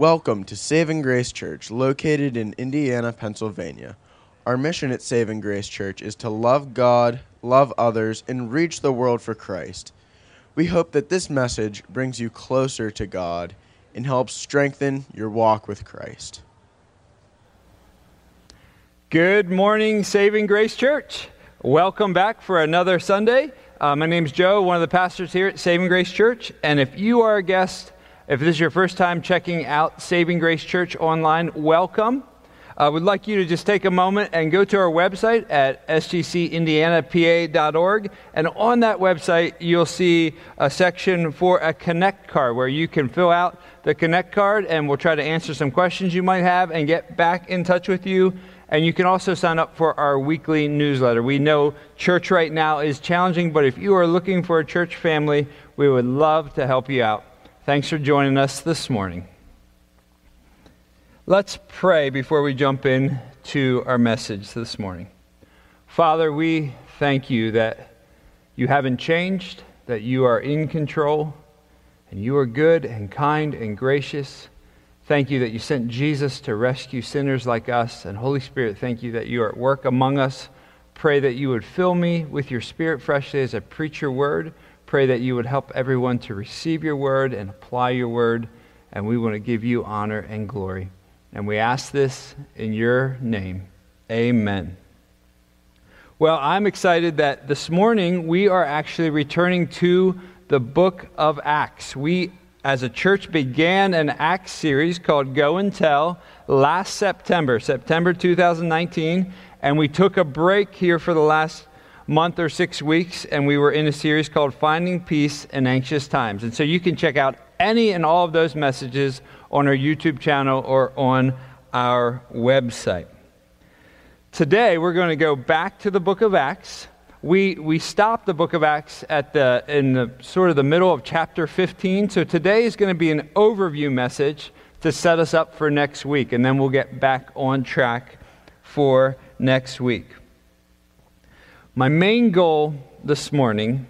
Welcome to Saving Grace Church, located in Indiana, Pennsylvania. Our mission at Saving Grace Church is to love God, love others, and reach the world for Christ. We hope that this message brings you closer to God and helps strengthen your walk with Christ. Good morning, Saving Grace Church. Welcome back for another Sunday. Uh, my name's Joe, one of the pastors here at Saving Grace Church. And if you are a guest, if this is your first time checking out Saving Grace Church online, welcome. I would like you to just take a moment and go to our website at sgcindianapa.org. And on that website, you'll see a section for a Connect card where you can fill out the Connect card and we'll try to answer some questions you might have and get back in touch with you. And you can also sign up for our weekly newsletter. We know church right now is challenging, but if you are looking for a church family, we would love to help you out. Thanks for joining us this morning. Let's pray before we jump in to our message this morning. Father, we thank you that you haven't changed, that you are in control, and you are good and kind and gracious. Thank you that you sent Jesus to rescue sinners like us. And Holy Spirit, thank you that you are at work among us. Pray that you would fill me with your spirit freshly as I preach your word. Pray that you would help everyone to receive your word and apply your word, and we want to give you honor and glory. And we ask this in your name. Amen. Well, I'm excited that this morning we are actually returning to the book of Acts. We, as a church, began an Acts series called Go and Tell last September, September 2019, and we took a break here for the last month or six weeks, and we were in a series called Finding Peace in Anxious Times. And so you can check out any and all of those messages on our YouTube channel or on our website. Today, we're going to go back to the book of Acts. We, we stopped the book of Acts at the, in the sort of the middle of chapter 15. So today is going to be an overview message to set us up for next week, and then we'll get back on track for next week. My main goal this morning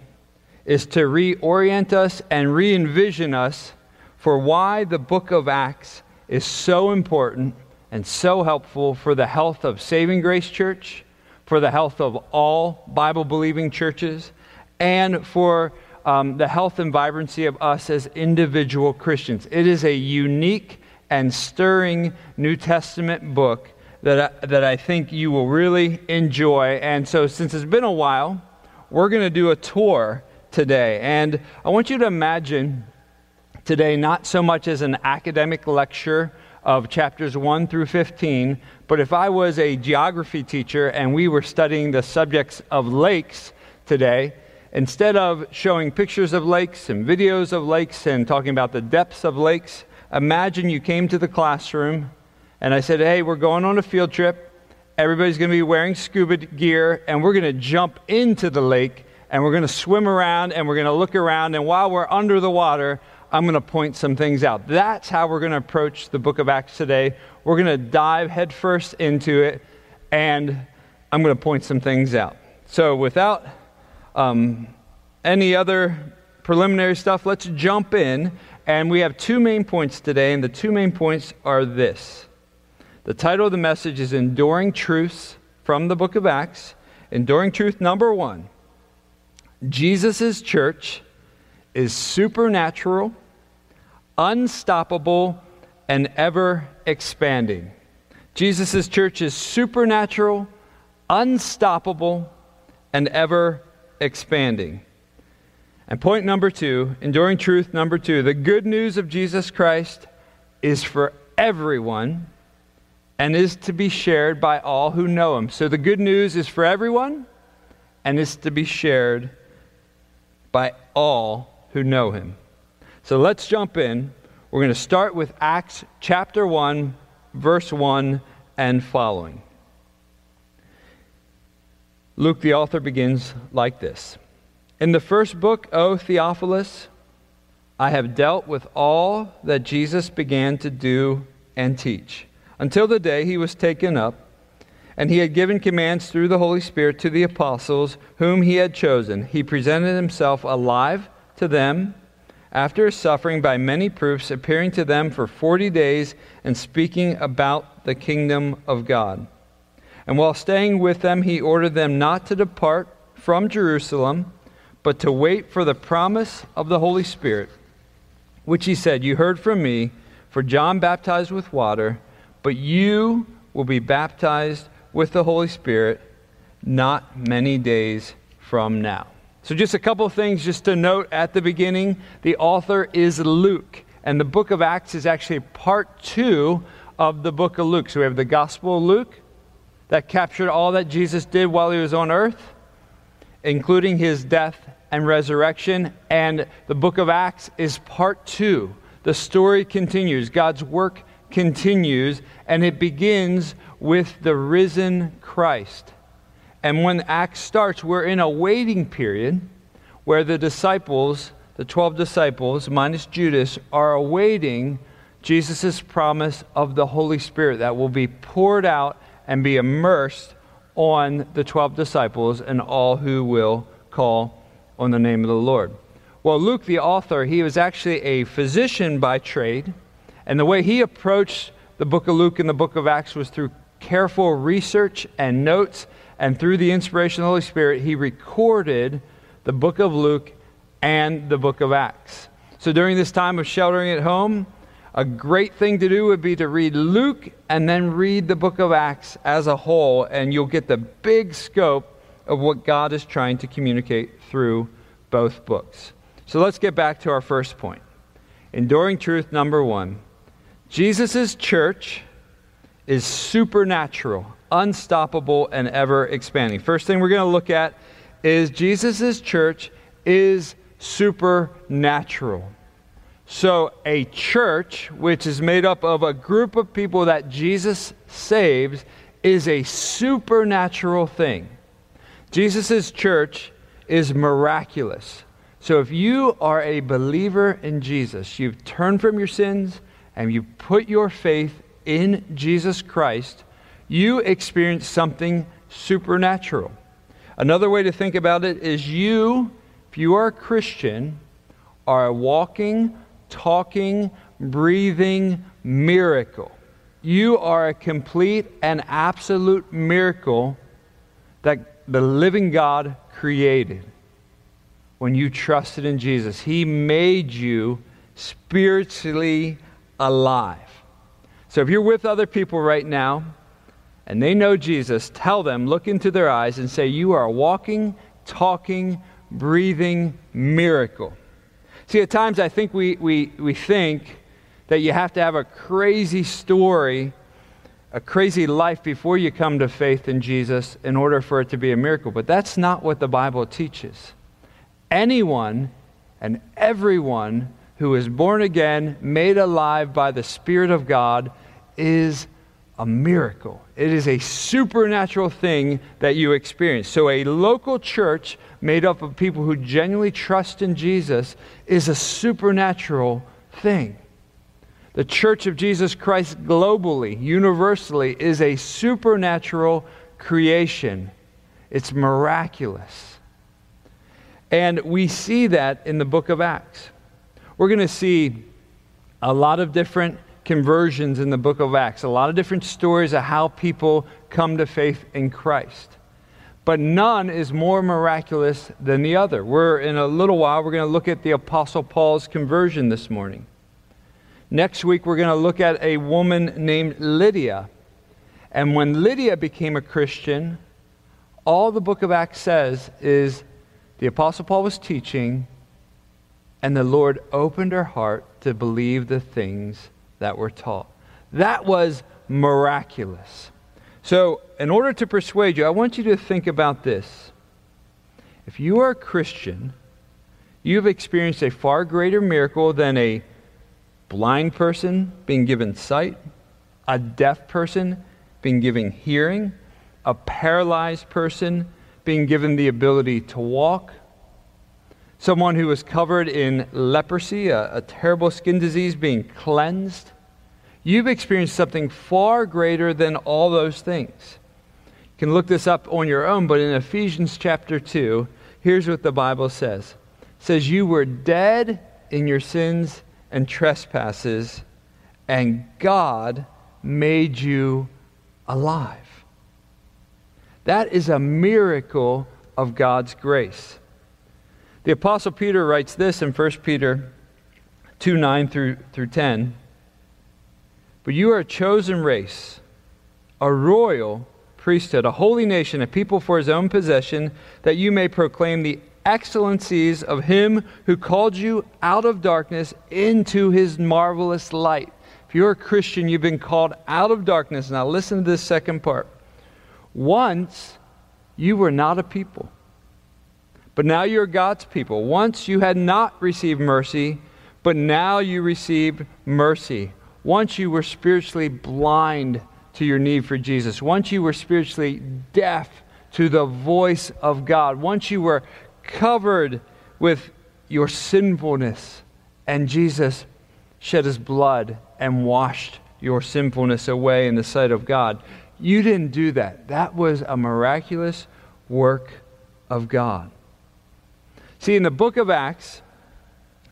is to reorient us and re envision us for why the book of Acts is so important and so helpful for the health of Saving Grace Church, for the health of all Bible believing churches, and for um, the health and vibrancy of us as individual Christians. It is a unique and stirring New Testament book that I, that I think you will really enjoy. And so, since it's been a while, we're going to do a tour today. And I want you to imagine today not so much as an academic lecture of chapters 1 through 15, but if I was a geography teacher and we were studying the subjects of lakes today, instead of showing pictures of lakes and videos of lakes and talking about the depths of lakes, imagine you came to the classroom and I said, hey, we're going on a field trip. Everybody's going to be wearing scuba gear, and we're going to jump into the lake, and we're going to swim around, and we're going to look around. And while we're under the water, I'm going to point some things out. That's how we're going to approach the book of Acts today. We're going to dive headfirst into it, and I'm going to point some things out. So, without um, any other preliminary stuff, let's jump in. And we have two main points today, and the two main points are this. The title of the message is Enduring Truths from the book of Acts. Enduring truth number one Jesus' church is supernatural, unstoppable, and ever expanding. Jesus' church is supernatural, unstoppable, and ever expanding. And point number two, enduring truth number two, the good news of Jesus Christ is for everyone and is to be shared by all who know him. So the good news is for everyone and is to be shared by all who know him. So let's jump in. We're going to start with Acts chapter 1, verse 1 and following. Luke, the author, begins like this In the first book, O Theophilus, I have dealt with all that Jesus began to do and teach until the day he was taken up, and he had given commands through the Holy Spirit to the apostles whom he had chosen. He presented himself alive to them after suffering by many proofs, appearing to them for forty days and speaking about the kingdom of God. And while staying with them, he ordered them not to depart from Jerusalem, but to wait for the promise of the Holy Spirit, which he said, You heard from me, for John baptized with water, but you will be baptized with the Holy Spirit not many days from now. So, just a couple of things just to note at the beginning. The author is Luke, and the book of Acts is actually part two of the book of Luke. So, we have the Gospel of Luke that captured all that Jesus did while he was on earth, including his death and resurrection. And the book of Acts is part two. The story continues, God's work continues, and it begins with the risen Christ. And when Acts starts, we're in a waiting period where the disciples, the 12 disciples, minus Judas, are awaiting Jesus' promise of the Holy Spirit that will be poured out and be immersed on the 12 disciples and all who will call on the name of the Lord. Well, Luke, the author, he was actually a physician by trade, and the way he approached the book of Luke and the book of Acts was through careful research and notes and through the inspiration of the Holy Spirit, he recorded the book of Luke and the book of Acts. So during this time of sheltering at home, a great thing to do would be to read Luke and then read the book of Acts as a whole, and you'll get the big scope of what God is trying to communicate through both books. So let's get back to our first point. Enduring truth number one Jesus' church is supernatural unstoppable and ever expanding. First thing we're going to look at is Jesus' church is supernatural. So, a church, which is made up of a group of people that Jesus saves, is a supernatural thing. Jesus' church is miraculous. So, if you are a believer in Jesus, you've turned from your sins and you put your faith in Jesus Christ, you experience something supernatural. Another way to think about it is you, if you are a Christian, are a walking, talking, breathing miracle. You are a complete and absolute miracle that the living God created when you trusted in Jesus. He made you spiritually alive. So if you're with other people right now, and they know Jesus, tell them, look into their eyes, and say, You are a walking, talking, breathing miracle. See, at times I think we, we, we think that you have to have a crazy story, a crazy life before you come to faith in Jesus in order for it to be a miracle. But that's not what the Bible teaches. Anyone and everyone who is born again, made alive by the Spirit of God, is a miracle. It is a supernatural thing that you experience. So, a local church made up of people who genuinely trust in Jesus is a supernatural thing. The Church of Jesus Christ globally, universally, is a supernatural creation. It's miraculous. And we see that in the book of Acts. We're going to see a lot of different conversions in the book of Acts, a lot of different stories of how people come to faith in Christ. But none is more miraculous than the other. We're in a little while, we're going to look at the Apostle Paul's conversion this morning. Next week, we're going to look at a woman named Lydia. And when Lydia became a Christian, all the book of Acts says is the Apostle Paul was teaching, and the Lord opened her heart to believe the things that were taught. That was miraculous. So, in order to persuade you, I want you to think about this. If you are a Christian, you've experienced a far greater miracle than a blind person being given sight, a deaf person being given hearing, a paralyzed person being given the ability to walk, someone who was covered in leprosy, a, a, terrible skin disease, being cleansed. You've experienced something far greater than all those things. You can look this up on your own, but in Ephesians chapter 2, here's what the Bible says. It says, You were dead in your sins and trespasses, and God made you alive. That is a miracle of God's grace. The Apostle Peter writes this in 1 Peter 2 9 through, through 10. But you are a chosen race, a royal priesthood, a holy nation, a people for his own possession, that you may proclaim the excellencies of him who called you out of darkness into his marvelous light. If you're a Christian, you've been called out of darkness. Now, listen to this second part. Once you were not a people, but now you're God's people. Once you had not received mercy, but now you receive mercy. Once you were spiritually blind to your need for Jesus. Once you were spiritually deaf to the voice of God. Once you were covered with your sinfulness, and Jesus shed his blood and washed your sinfulness away in the sight of God. You didn't do that. That was a miraculous work of God. See, in the book of Acts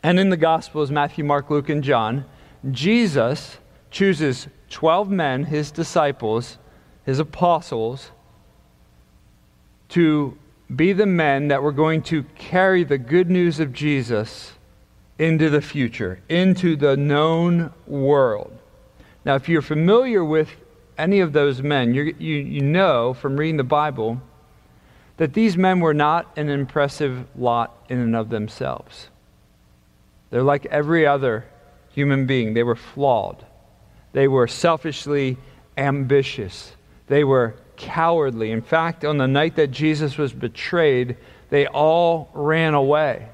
and in the Gospels, Matthew, Mark, Luke, and John, Jesus chooses 12 men, his disciples, his apostles, to be the men that were going to carry the good news of Jesus into the future, into the known world. Now, if you're familiar with any of those men, you, you know from reading the Bible that these men were not an impressive lot in and of themselves. They're like every other human being, they were flawed. They were selfishly ambitious. They were cowardly. In fact, on the night that Jesus was betrayed, they all ran away.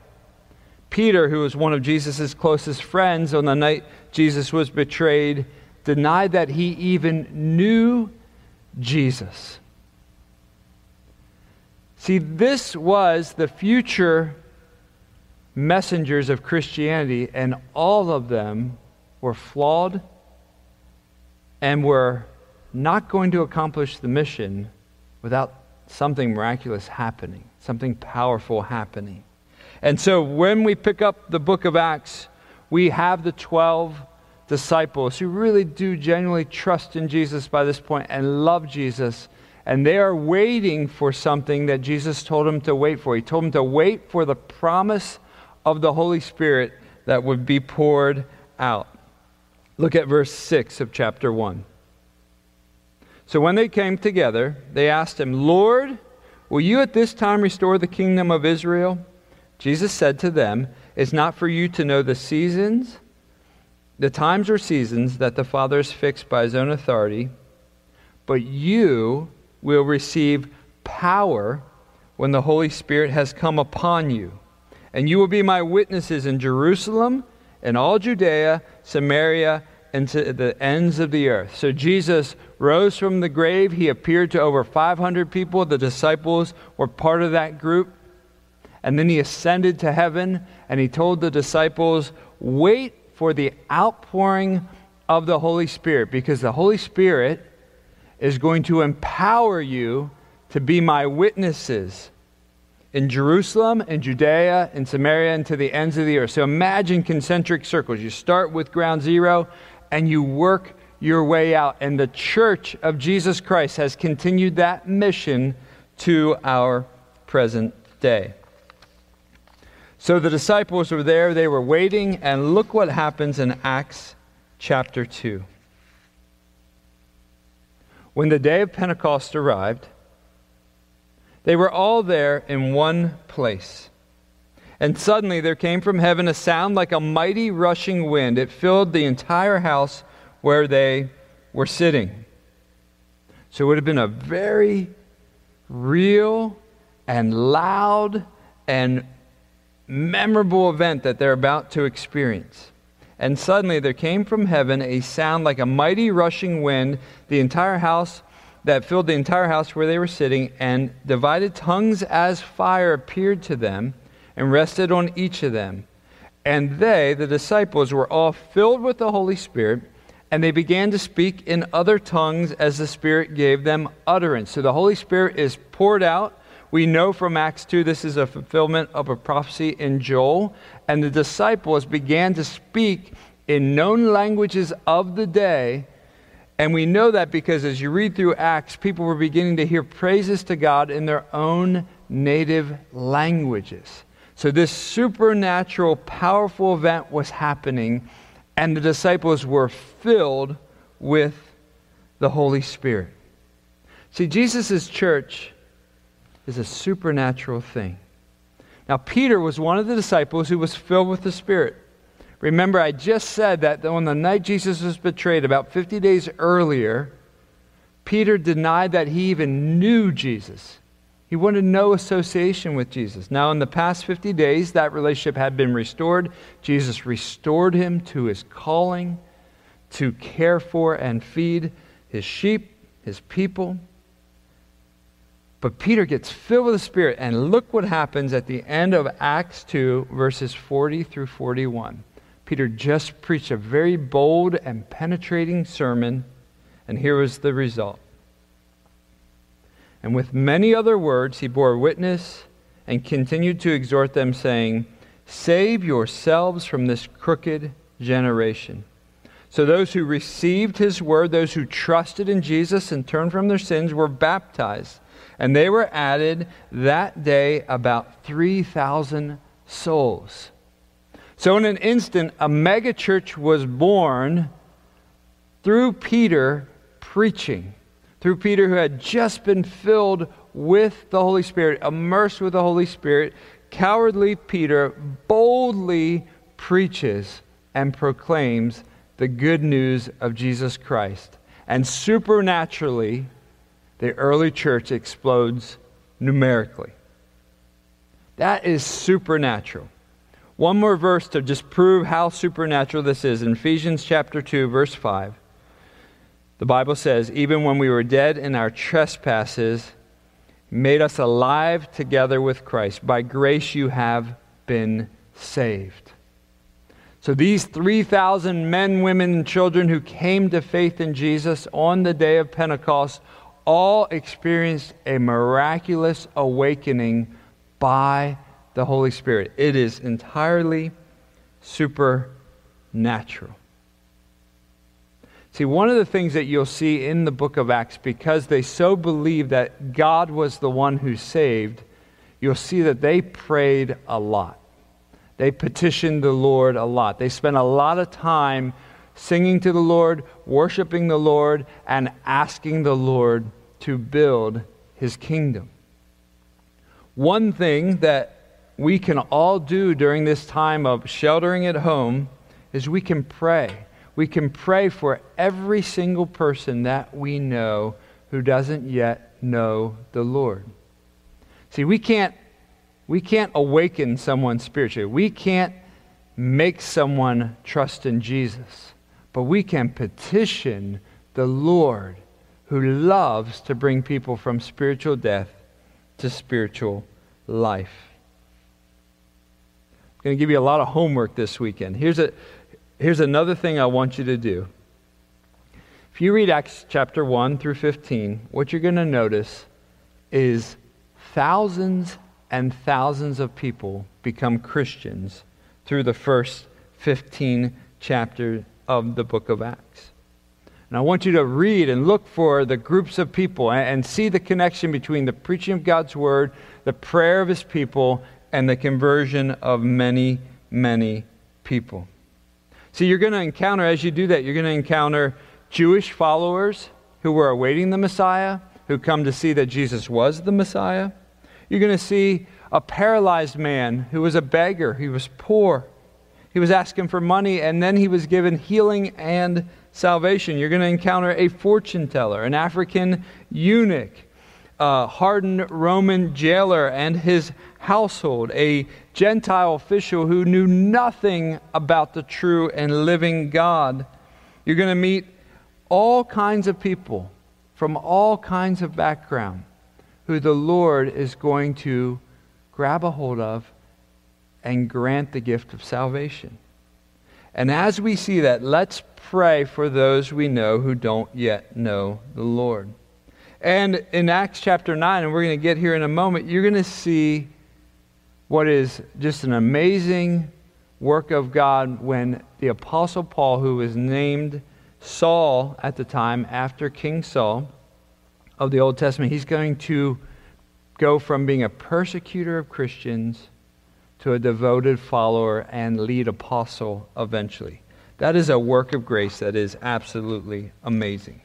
Peter, who was one of Jesus' closest friends on the night Jesus was betrayed, denied that he even knew Jesus. See, this was the future messengers of Christianity, and all of them were flawed and were not going to accomplish the mission without something miraculous happening, something powerful happening. And so when we pick up the book of Acts, we have the 12 disciples who really do genuinely trust in Jesus by this point and love Jesus. And they are waiting for something that Jesus told them to wait for. He told them to wait for the promise of the Holy Spirit that would be poured out. Look at verse 6 of chapter 1. So when they came together, they asked him, Lord, will you at this time restore the kingdom of Israel? Jesus said to them, It's not for you to know the seasons, the times or seasons that the Father has fixed by his own authority, but you will receive power when the Holy Spirit has come upon you. And you will be my witnesses in Jerusalem and all Judea, Samaria, and to the ends of the earth. So Jesus rose from the grave. He appeared to over 500 people. The disciples were part of that group. And then he ascended to heaven and he told the disciples, Wait for the outpouring of the Holy Spirit because the Holy Spirit is going to empower you to be my witnesses in Jerusalem, in Judea, in Samaria, and to the ends of the earth. So imagine concentric circles. You start with ground zero and you work your way out. And the church of Jesus Christ has continued that mission to our present day. So the disciples were there, they were waiting, and look what happens in Acts chapter 2. When the day of Pentecost arrived, they were all there in one place. And suddenly there came from heaven a sound like a mighty rushing wind. It filled the entire house where they were sitting. So it would have been a very real and loud and memorable event that they're about to experience. And suddenly there came from heaven a sound like a mighty rushing wind, the entire house that filled the entire house where they were sitting, and divided tongues as fire appeared to them and rested on each of them. And they, the disciples, were all filled with the Holy Spirit and they began to speak in other tongues as the Spirit gave them utterance. So the Holy Spirit is poured out We know from Acts 2 this is a fulfillment of a prophecy in Joel. And the disciples began to speak in known languages of the day. And we know that because as you read through Acts, people were beginning to hear praises to God in their own native languages. So, this supernatural, powerful event was happening, and the disciples were filled with the Holy Spirit. See, Jesus' church is a supernatural thing. Now, Peter was one of the disciples who was filled with the Spirit. Remember, I just said that on the night Jesus was betrayed, about 50 days earlier, Peter denied that he even knew Jesus. He wanted no association with Jesus. Now, in the past 50 days, that relationship had been restored. Jesus restored him to his calling to care for and feed his sheep, his people. But Peter gets filled with the Spirit, and look what happens at the end of Acts 2, verses 40 through 41. Peter just preached a very bold and penetrating sermon, and here was the result. And with many other words, he bore witness and continued to exhort them, saying, Save yourselves from this crooked generation. So those who received his word, those who trusted in Jesus and turned from their sins, were baptized. And they were added that day about 3,000 souls. So, in an instant, a megachurch was born through Peter preaching through Peter, who had just been filled with the Holy Spirit, immersed with the Holy Spirit, cowardly Peter boldly preaches and proclaims the good news of Jesus Christ. And supernaturally, the early church explodes numerically. That is supernatural. One more verse to just prove how supernatural this is. In Ephesians chapter 2, verse 5. The Bible says, even when we were dead in our trespasses, made us alive together with Christ. By grace you have been saved. So these 3,000 men, women, and children who came to faith in Jesus on the day of Pentecost all experienced a miraculous awakening by the Holy Spirit. It is entirely supernatural. See, one of the things that you'll see in the book of Acts, because they so believed that God was the one who saved, you'll see that they prayed a lot. They petitioned the Lord a lot. They spent a lot of time singing to the Lord, worshiping the Lord, and asking the Lord to build his kingdom. One thing that we can all do during this time of sheltering at home is we can pray we can pray for every single person that we know who doesn't yet know the Lord. See, we can't, we can't awaken someone spiritually. We can't make someone trust in Jesus. But we can petition the Lord who loves to bring people from spiritual death to spiritual life. I'm going to give you a lot of homework this weekend. Here's a, Here's another thing I want you to do. If you read Acts chapter 1 through 15, what you're going to notice is thousands and thousands of people become Christians through the first 15 chapters of the book of Acts. And I want you to read and look for the groups of people and, see the connection between the preaching of God's word, the prayer of his people, and the conversion of many, many people. So you're going to encounter, as you do that, you're going to encounter Jewish followers who were awaiting the Messiah, who come to see that Jesus was the Messiah. You're going to see a paralyzed man who was a beggar, he was poor. He was asking for money, and then he was given healing and salvation. You're going to encounter a fortune teller, an African eunuch, a hardened Roman jailer and his household, a Gentile official who knew nothing about the true and living God. You're going to meet all kinds of people from all kinds of background who the Lord is going to grab a hold of and grant the gift of salvation. And as we see that, let's pray for those we know who don't yet know the Lord. And in Acts chapter 9, and we're going to get here in a moment, you're going to see what is just an amazing work of God when the Apostle Paul, who was named Saul at the time after King Saul of the Old Testament, he's going to go from being a persecutor of Christians to a devoted follower and lead apostle eventually. That is a work of grace that is absolutely amazing.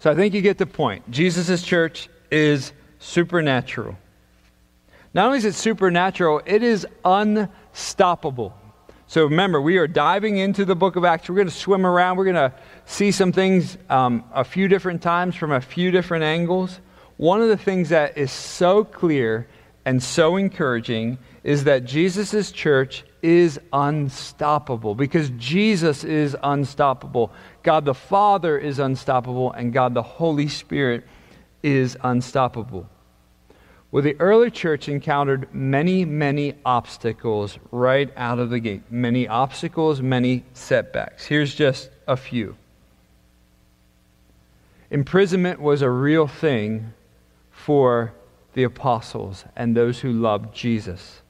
So I think you get the point. Jesus' church is supernatural. Not only is it supernatural, it is unstoppable. So remember, we are diving into the book of Acts. We're going to swim around. We're going to see some things um, a few different times from a few different angles. One of the things that is so clear and so encouraging is that Jesus' church is unstoppable because Jesus is unstoppable. God the Father is unstoppable, and God the Holy Spirit is unstoppable. Well, the early church encountered many, many obstacles right out of the gate. Many obstacles, many setbacks. Here's just a few. Imprisonment was a real thing for the apostles and those who loved Jesus.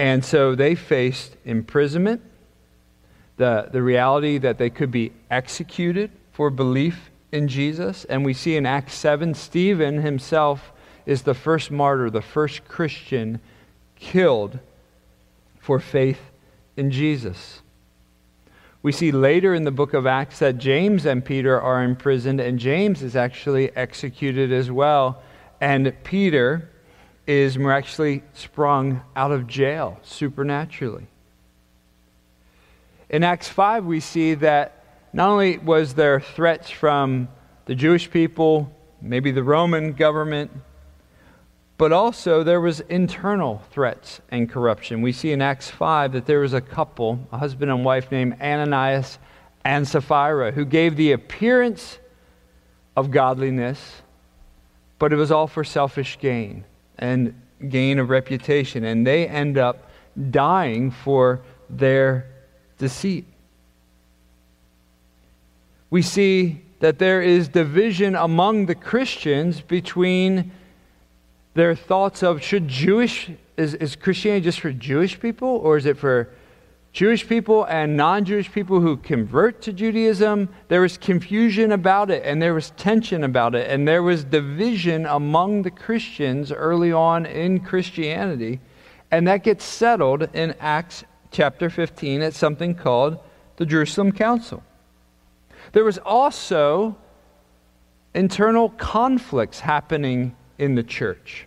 And so they faced imprisonment, the, the reality that they could be executed for belief in Jesus. And we see in Acts 7, Stephen himself is the first martyr, the first Christian killed for faith in Jesus. We see later in the book of Acts that James and Peter are imprisoned, and James is actually executed as well. And Peter is miraculously sprung out of jail supernaturally. In Acts 5, we see that not only was there threats from the Jewish people, maybe the Roman government, but also, there was internal threats and corruption. We see in Acts 5 that there was a couple, a husband and wife named Ananias and Sapphira, who gave the appearance of godliness, but it was all for selfish gain and gain a reputation. And they end up dying for their deceit. We see that there is division among the Christians between their thoughts of should Jewish, is, is Christianity just for Jewish people or is it for Jewish people and non Jewish people who convert to Judaism? There was confusion about it and there was tension about it and there was division among the Christians early on in Christianity. And that gets settled in Acts chapter 15 at something called the Jerusalem Council. There was also internal conflicts happening in the church.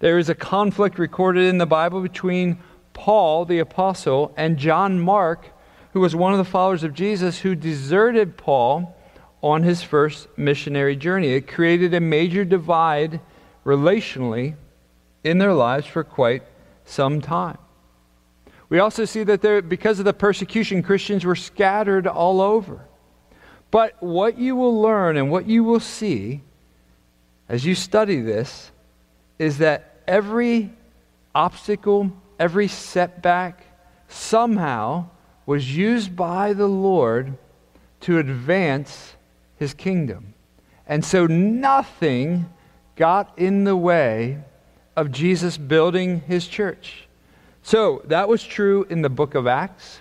There is a conflict recorded in the Bible between Paul, the apostle, and John Mark, who was one of the followers of Jesus who deserted Paul on his first missionary journey. It created a major divide relationally in their lives for quite some time. We also see that there, because of the persecution, Christians were scattered all over. But what you will learn and what you will see as you study this is that every obstacle, every setback somehow was used by the Lord to advance his kingdom. And so nothing got in the way of Jesus building his church. So that was true in the book of Acts.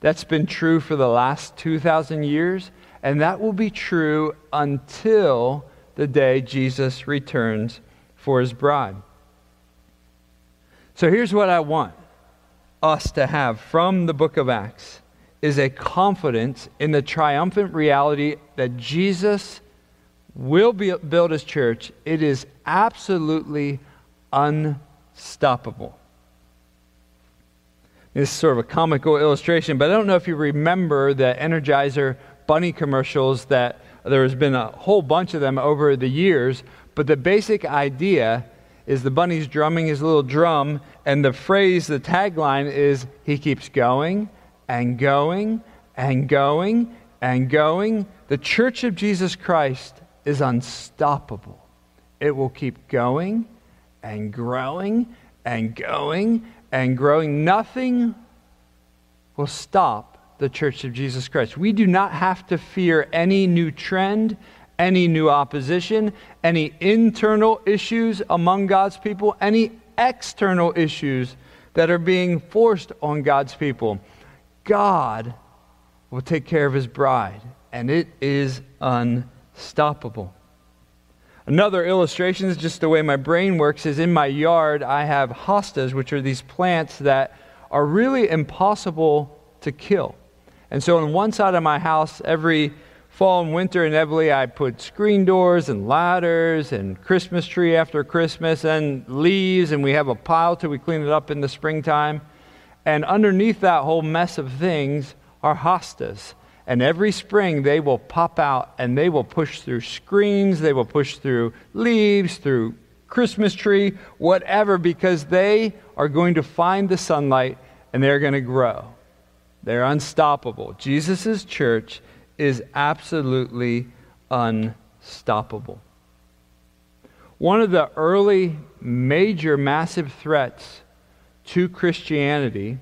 That's been true for the last 2,000 years. And that will be true until the day Jesus returns for his bride. So here's what I want us to have from the book of Acts is a confidence in the triumphant reality that Jesus will be, build his church. It is absolutely unstoppable. This is sort of a comical illustration, but I don't know if you remember the Energizer bunny commercials that there has been a whole bunch of them over the years, but the basic idea is the bunny's drumming his little drum, and the phrase, the tagline is he keeps going and going and going and going. The church of Jesus Christ is unstoppable. It will keep going and growing and going and growing. Nothing will stop the church of Jesus Christ. We do not have to fear any new trend, any new opposition, any internal issues among God's people, any external issues that are being forced on God's people. God will take care of his bride, and it is unstoppable. Another illustration is just the way my brain works is in my yard I have hostas, which are these plants that are really impossible to kill. And so on one side of my house, every fall and winter, inevitably, I put screen doors and ladders and Christmas tree after Christmas and leaves, and we have a pile till we clean it up in the springtime. And underneath that whole mess of things are hostas. And every spring, they will pop out and they will push through screens, they will push through leaves, through Christmas tree, whatever, because they are going to find the sunlight and they're going to grow. They're unstoppable. Jesus' church is absolutely unstoppable. One of the early major massive threats to Christianity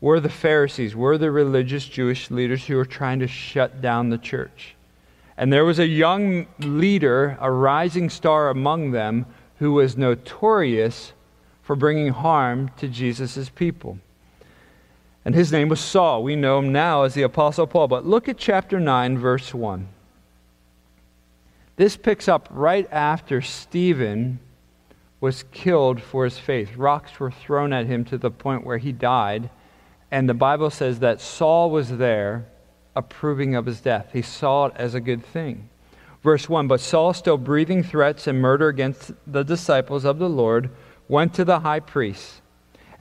were the Pharisees, were the religious Jewish leaders who were trying to shut down the church. And there was a young leader, a rising star among them, who was notorious for bringing harm to Jesus' people. And his name was Saul. We know him now as the Apostle Paul. But look at chapter 9, verse 1. This picks up right after Stephen was killed for his faith. Rocks were thrown at him to the point where he died. And the Bible says that Saul was there approving of his death. He saw it as a good thing. Verse 1 But Saul, still breathing threats and murder against the disciples of the Lord, went to the high priest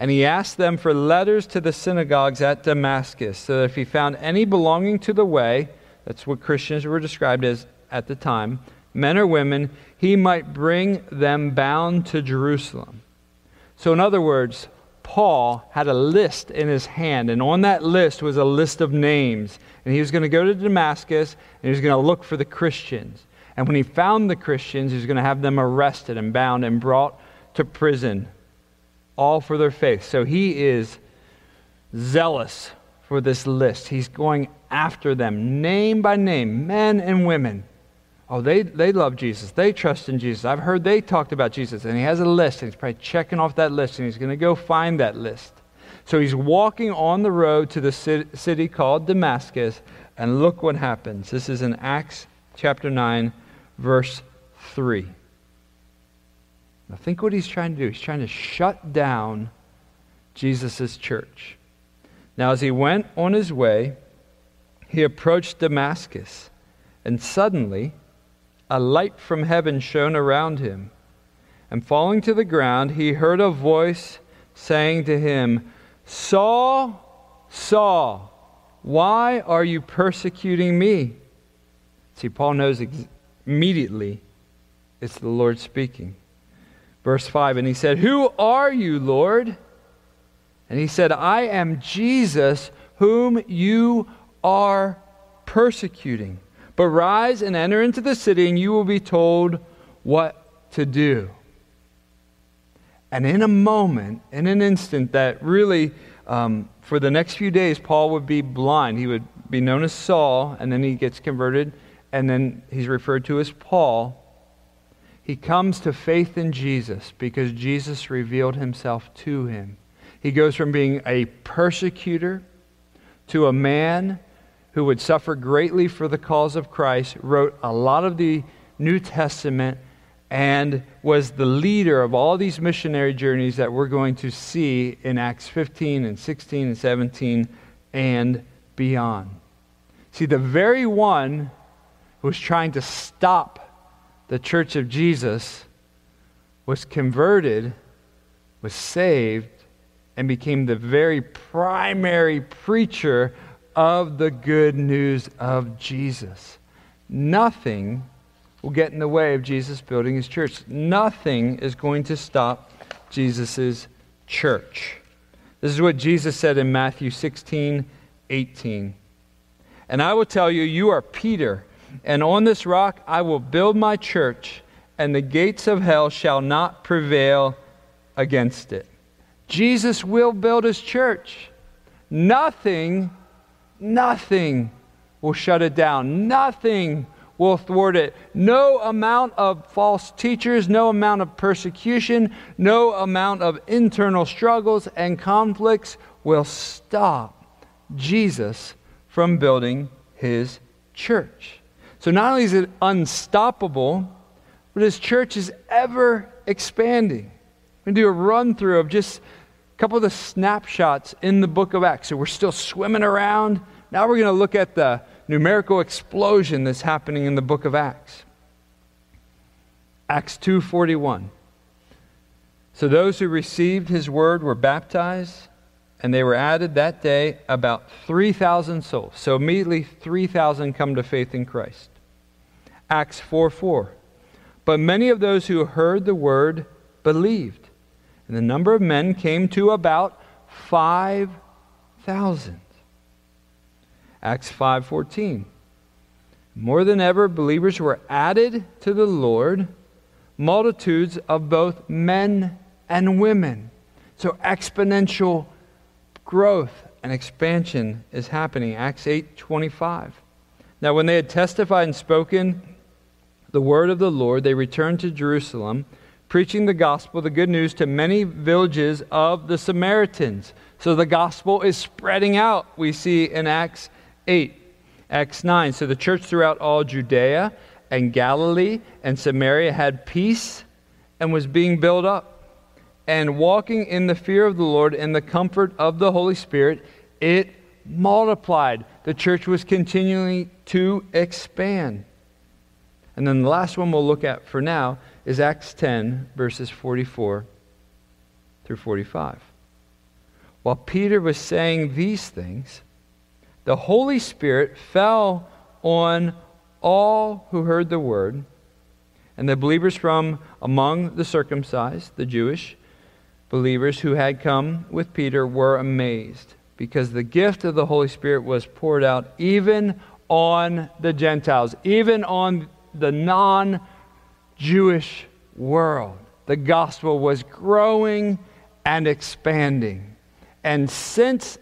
and he asked them for letters to the synagogues at Damascus, so that if he found any belonging to the way, that's what Christians were described as at the time, men or women, he might bring them bound to Jerusalem. So, in other words, Paul had a list in his hand, and on that list was a list of names. And he was going to go to Damascus and he was going to look for the Christians. And when he found the Christians, he was going to have them arrested and bound and brought to prison all for their faith. So he is zealous for this list. He's going after them, name by name, men and women. Oh, they, they love Jesus. They trust in Jesus. I've heard they talked about Jesus. And he has a list, and he's probably checking off that list, and he's going to go find that list. So he's walking on the road to the city called Damascus, and look what happens. This is in Acts chapter 9, verse 3. Now, think what he's trying to do. He's trying to shut down Jesus' church. Now, as he went on his way, he approached Damascus, and suddenly a light from heaven shone around him. And falling to the ground, he heard a voice saying to him, Saul, Saul, why are you persecuting me? See, Paul knows ex- immediately it's the Lord speaking. Verse 5 And he said, Who are you, Lord? And he said, I am Jesus, whom you are persecuting. But rise and enter into the city, and you will be told what to do. And in a moment, in an instant, that really, um, for the next few days, Paul would be blind. He would be known as Saul, and then he gets converted, and then he's referred to as Paul. He comes to faith in Jesus because Jesus revealed himself to him. He goes from being a persecutor to a man who would suffer greatly for the cause of Christ, wrote a lot of the New Testament, and was the leader of all these missionary journeys that we're going to see in Acts 15 and 16 and 17 and beyond. See, the very one who was trying to stop the church of Jesus was converted, was saved, and became the very primary preacher of the good news of Jesus. Nothing will get in the way of Jesus building his church. Nothing is going to stop Jesus' church. This is what Jesus said in Matthew 16, 18. And I will tell you, you are Peter and on this rock I will build my church, and the gates of hell shall not prevail against it. Jesus will build his church. Nothing, nothing will shut it down. Nothing will thwart it. No amount of false teachers, no amount of persecution, no amount of internal struggles and conflicts will stop Jesus from building his church. So not only is it unstoppable, but his church is ever expanding. We're going to do a run through of just a couple of the snapshots in the book of Acts. So we're still swimming around. Now we're going to look at the numerical explosion that's happening in the book of Acts. Acts 2:41. So those who received his word were baptized and they were added that day about 3,000 souls. So immediately 3,000 come to faith in Christ. Acts 4 4. But many of those who heard the word believed, and the number of men came to about 5,000. Acts 5:14. More than ever believers were added to the Lord, multitudes of both men and women. So exponential growth and expansion is happening. Acts 8:25. Now when they had testified and spoken the word of the Lord, they returned to Jerusalem, preaching the gospel, the good news to many villages of the Samaritans. So the gospel is spreading out. We see in Acts 8, Acts 9. So the church throughout all Judea and Galilee and Samaria had peace and was being built up. And walking in the fear of the Lord and the comfort of the Holy Spirit, it multiplied. The church was continuing to expand. And then the last one we'll look at for now is Acts 10, verses 44 through 45. While Peter was saying these things, the Holy Spirit fell on all who heard the word, and the believers from among the circumcised, the Jewish believers who had come with Peter, were amazed because the gift of the Holy Spirit was poured out even on the Gentiles, even on the non Jewish world. The gospel was growing and expanding. And since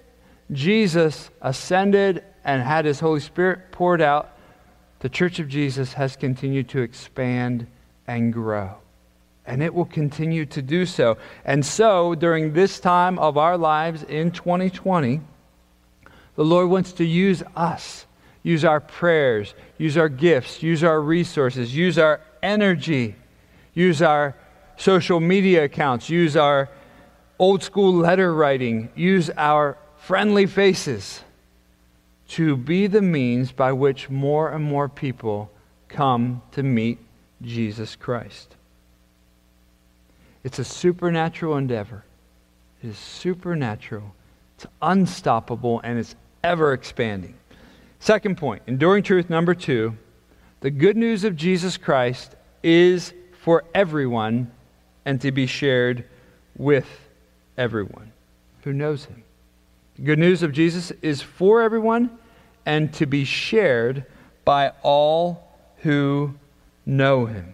Jesus ascended and had his Holy Spirit poured out, the Church of Jesus has continued to expand and grow. And it will continue to do so. And so, during this time of our lives in 2020, the Lord wants to use us use our prayers, use our gifts, use our resources, use our energy, use our social media accounts, use our old school letter writing, use our friendly faces to be the means by which more and more people come to meet Jesus Christ. It's a supernatural endeavor. It is supernatural, it's unstoppable, and it's ever expanding. Second point, enduring truth number two the good news of Jesus Christ is for everyone and to be shared with everyone who knows him. The good news of Jesus is for everyone and to be shared by all who know him.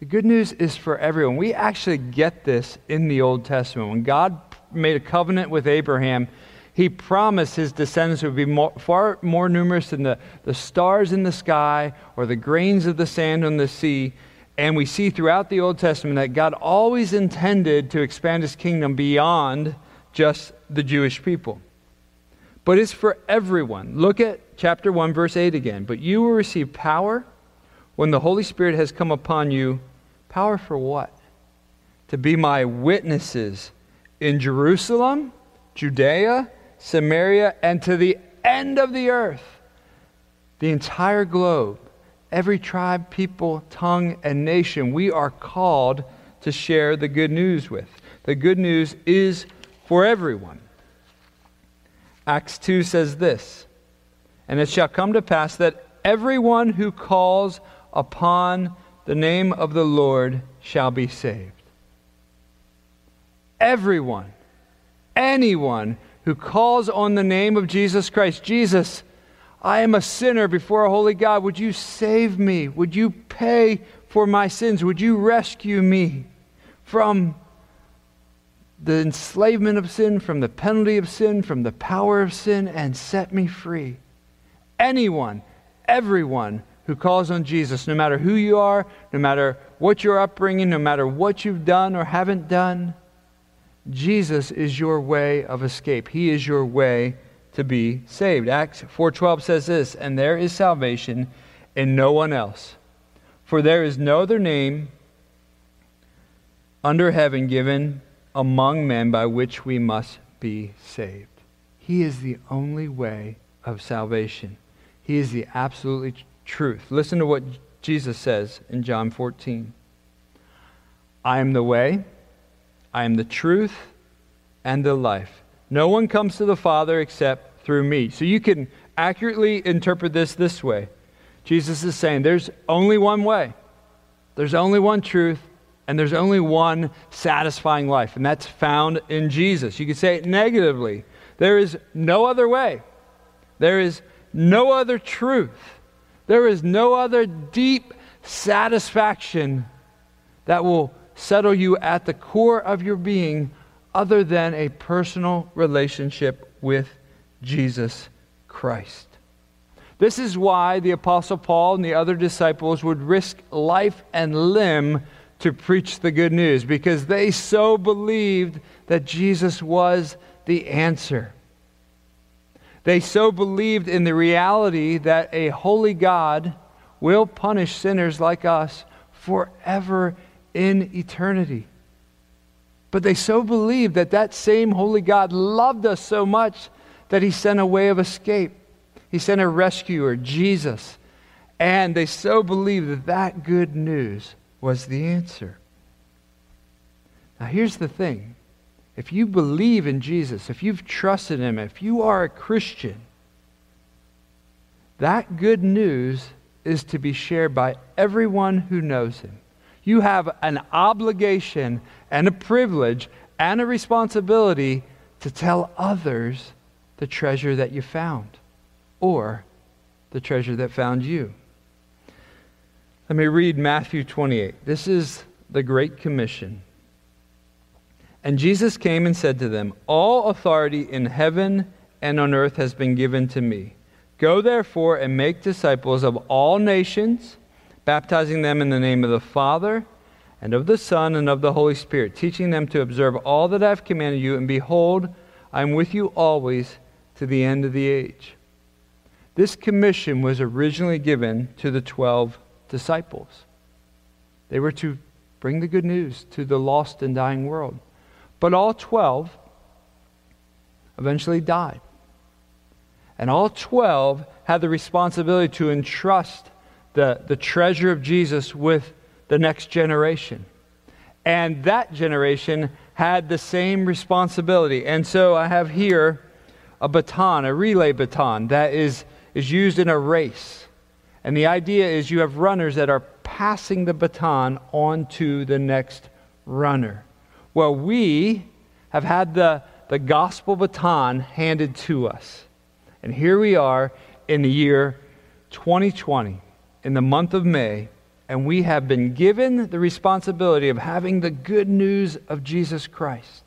The good news is for everyone. We actually get this in the Old Testament. When God made a covenant with Abraham, he promised his descendants would be more, far more numerous than the, the stars in the sky or the grains of the sand on the sea. And we see throughout the Old Testament that God always intended to expand his kingdom beyond just the Jewish people. But it's for everyone. Look at chapter 1, verse 8 again. But you will receive power when the Holy Spirit has come upon you. Power for what? To be my witnesses in Jerusalem, Judea, Samaria, and to the end of the earth, the entire globe, every tribe, people, tongue, and nation, we are called to share the good news with. The good news is for everyone. Acts 2 says this And it shall come to pass that everyone who calls upon the name of the Lord shall be saved. Everyone, anyone who calls on the name of Jesus Christ. Jesus, I am a sinner before a holy God. Would you save me? Would you pay for my sins? Would you rescue me from the enslavement of sin, from the penalty of sin, from the power of sin, and set me free? Anyone, everyone who calls on Jesus, no matter who you are, no matter what your upbringing, no matter what you've done or haven't done, Jesus is your way of escape. He is your way to be saved. Acts 4:12 says this, and there is salvation in no one else. For there is no other name under heaven given among men by which we must be saved. He is the only way of salvation. He is the absolute truth. Listen to what Jesus says in John 14. I am the way, I am the truth, and the life. No one comes to the Father except through me. So you can accurately interpret this this way Jesus is saying there's only one way, there's only one truth, and there's only one satisfying life, and that's found in Jesus. You could say it negatively there is no other way, there is no other truth, there is no other deep satisfaction that will settle you at the core of your being other than a personal relationship with Jesus Christ. This is why the Apostle Paul and the other disciples would risk life and limb to preach the good news because they so believed that Jesus was the answer. They so believed in the reality that a holy God will punish sinners like us forever in eternity. But they so believed that that same holy God loved us so much that he sent a way of escape. He sent a rescuer, Jesus. And they so believed that that good news was the answer. Now, here's the thing if you believe in Jesus, if you've trusted him, if you are a Christian, that good news is to be shared by everyone who knows him. You have an obligation and a privilege and a responsibility to tell others the treasure that you found or the treasure that found you. Let me read Matthew 28. This is the Great Commission. And Jesus came and said to them, All authority in heaven and on earth has been given to me. Go therefore and make disciples of all nations baptizing them in the name of the Father and of the Son and of the Holy Spirit, teaching them to observe all that I have commanded you, and behold, I am with you always to the end of the age. This commission was originally given to the 12 disciples. They were to bring the good news to the lost and dying world. But all 12 eventually died. And all 12 had the responsibility to entrust the, the treasure of Jesus with the next generation. And that generation had the same responsibility. And so I have here a baton, a relay baton, that is, is used in a race. And the idea is you have runners that are passing the baton on to the next runner. Well, we have had the, the gospel baton handed to us. And here we are in the year 2020 in the month of May, and we have been given the responsibility of having the good news of Jesus Christ.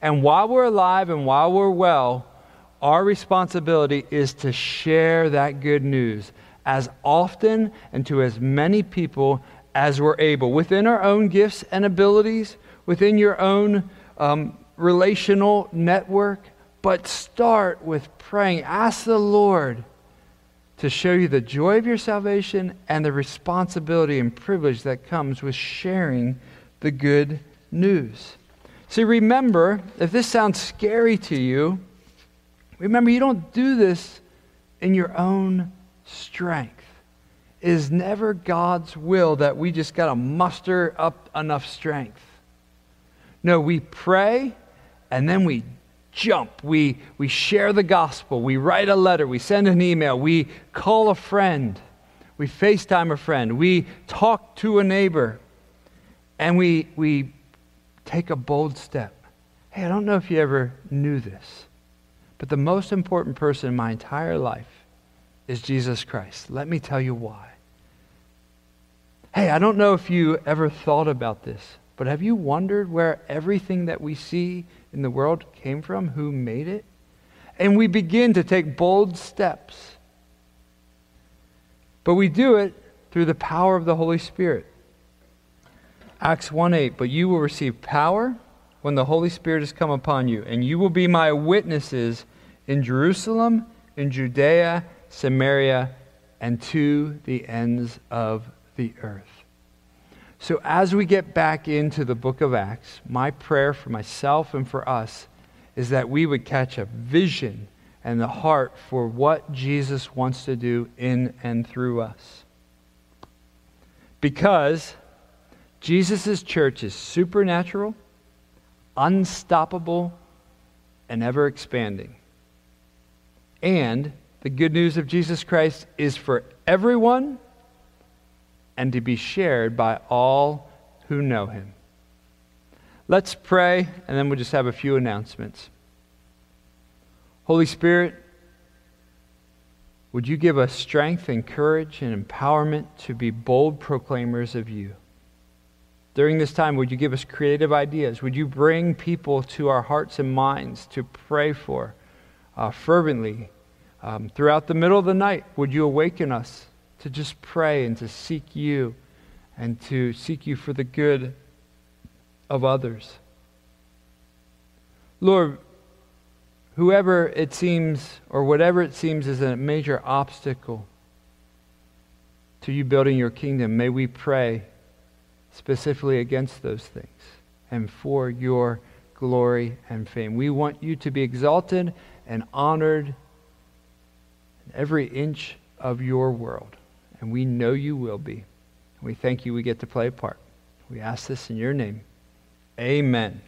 And while we're alive and while we're well, our responsibility is to share that good news as often and to as many people as we're able, within our own gifts and abilities, within your own um, relational network. But start with praying. Ask the Lord to show you the joy of your salvation and the responsibility and privilege that comes with sharing the good news. See, remember, if this sounds scary to you, remember you don't do this in your own strength. It is never God's will that we just got to muster up enough strength. No, we pray and then we jump. We, we share the gospel. We write a letter. We send an email. We call a friend. We FaceTime a friend. We talk to a neighbor. And we, we take a bold step. Hey, I don't know if you ever knew this, but the most important person in my entire life is Jesus Christ. Let me tell you why. Hey, I don't know if you ever thought about this, but have you wondered where everything that we see in the world came from, who made it. And we begin to take bold steps. But we do it through the power of the Holy Spirit. Acts 1 8, but you will receive power when the Holy Spirit has come upon you, and you will be my witnesses in Jerusalem, in Judea, Samaria, and to the ends of the earth. So, as we get back into the book of Acts, my prayer for myself and for us is that we would catch a vision and the heart for what Jesus wants to do in and through us. Because Jesus' church is supernatural, unstoppable, and ever expanding. And the good news of Jesus Christ is for everyone and to be shared by all who know him. Let's pray, and then we'll just have a few announcements. Holy Spirit, would you give us strength and courage and empowerment to be bold proclaimers of you? During this time, would you give us creative ideas? Would you bring people to our hearts and minds to pray for uh, fervently um, throughout the middle of the night? Would you awaken us to just pray and to seek you and to seek you for the good of others. Lord, whoever it seems or whatever it seems is a major obstacle to you building your kingdom, may we pray specifically against those things and for your glory and fame. We want you to be exalted and honored in every inch of your world and we know you will be. We thank you we get to play a part. We ask this in your name. Amen.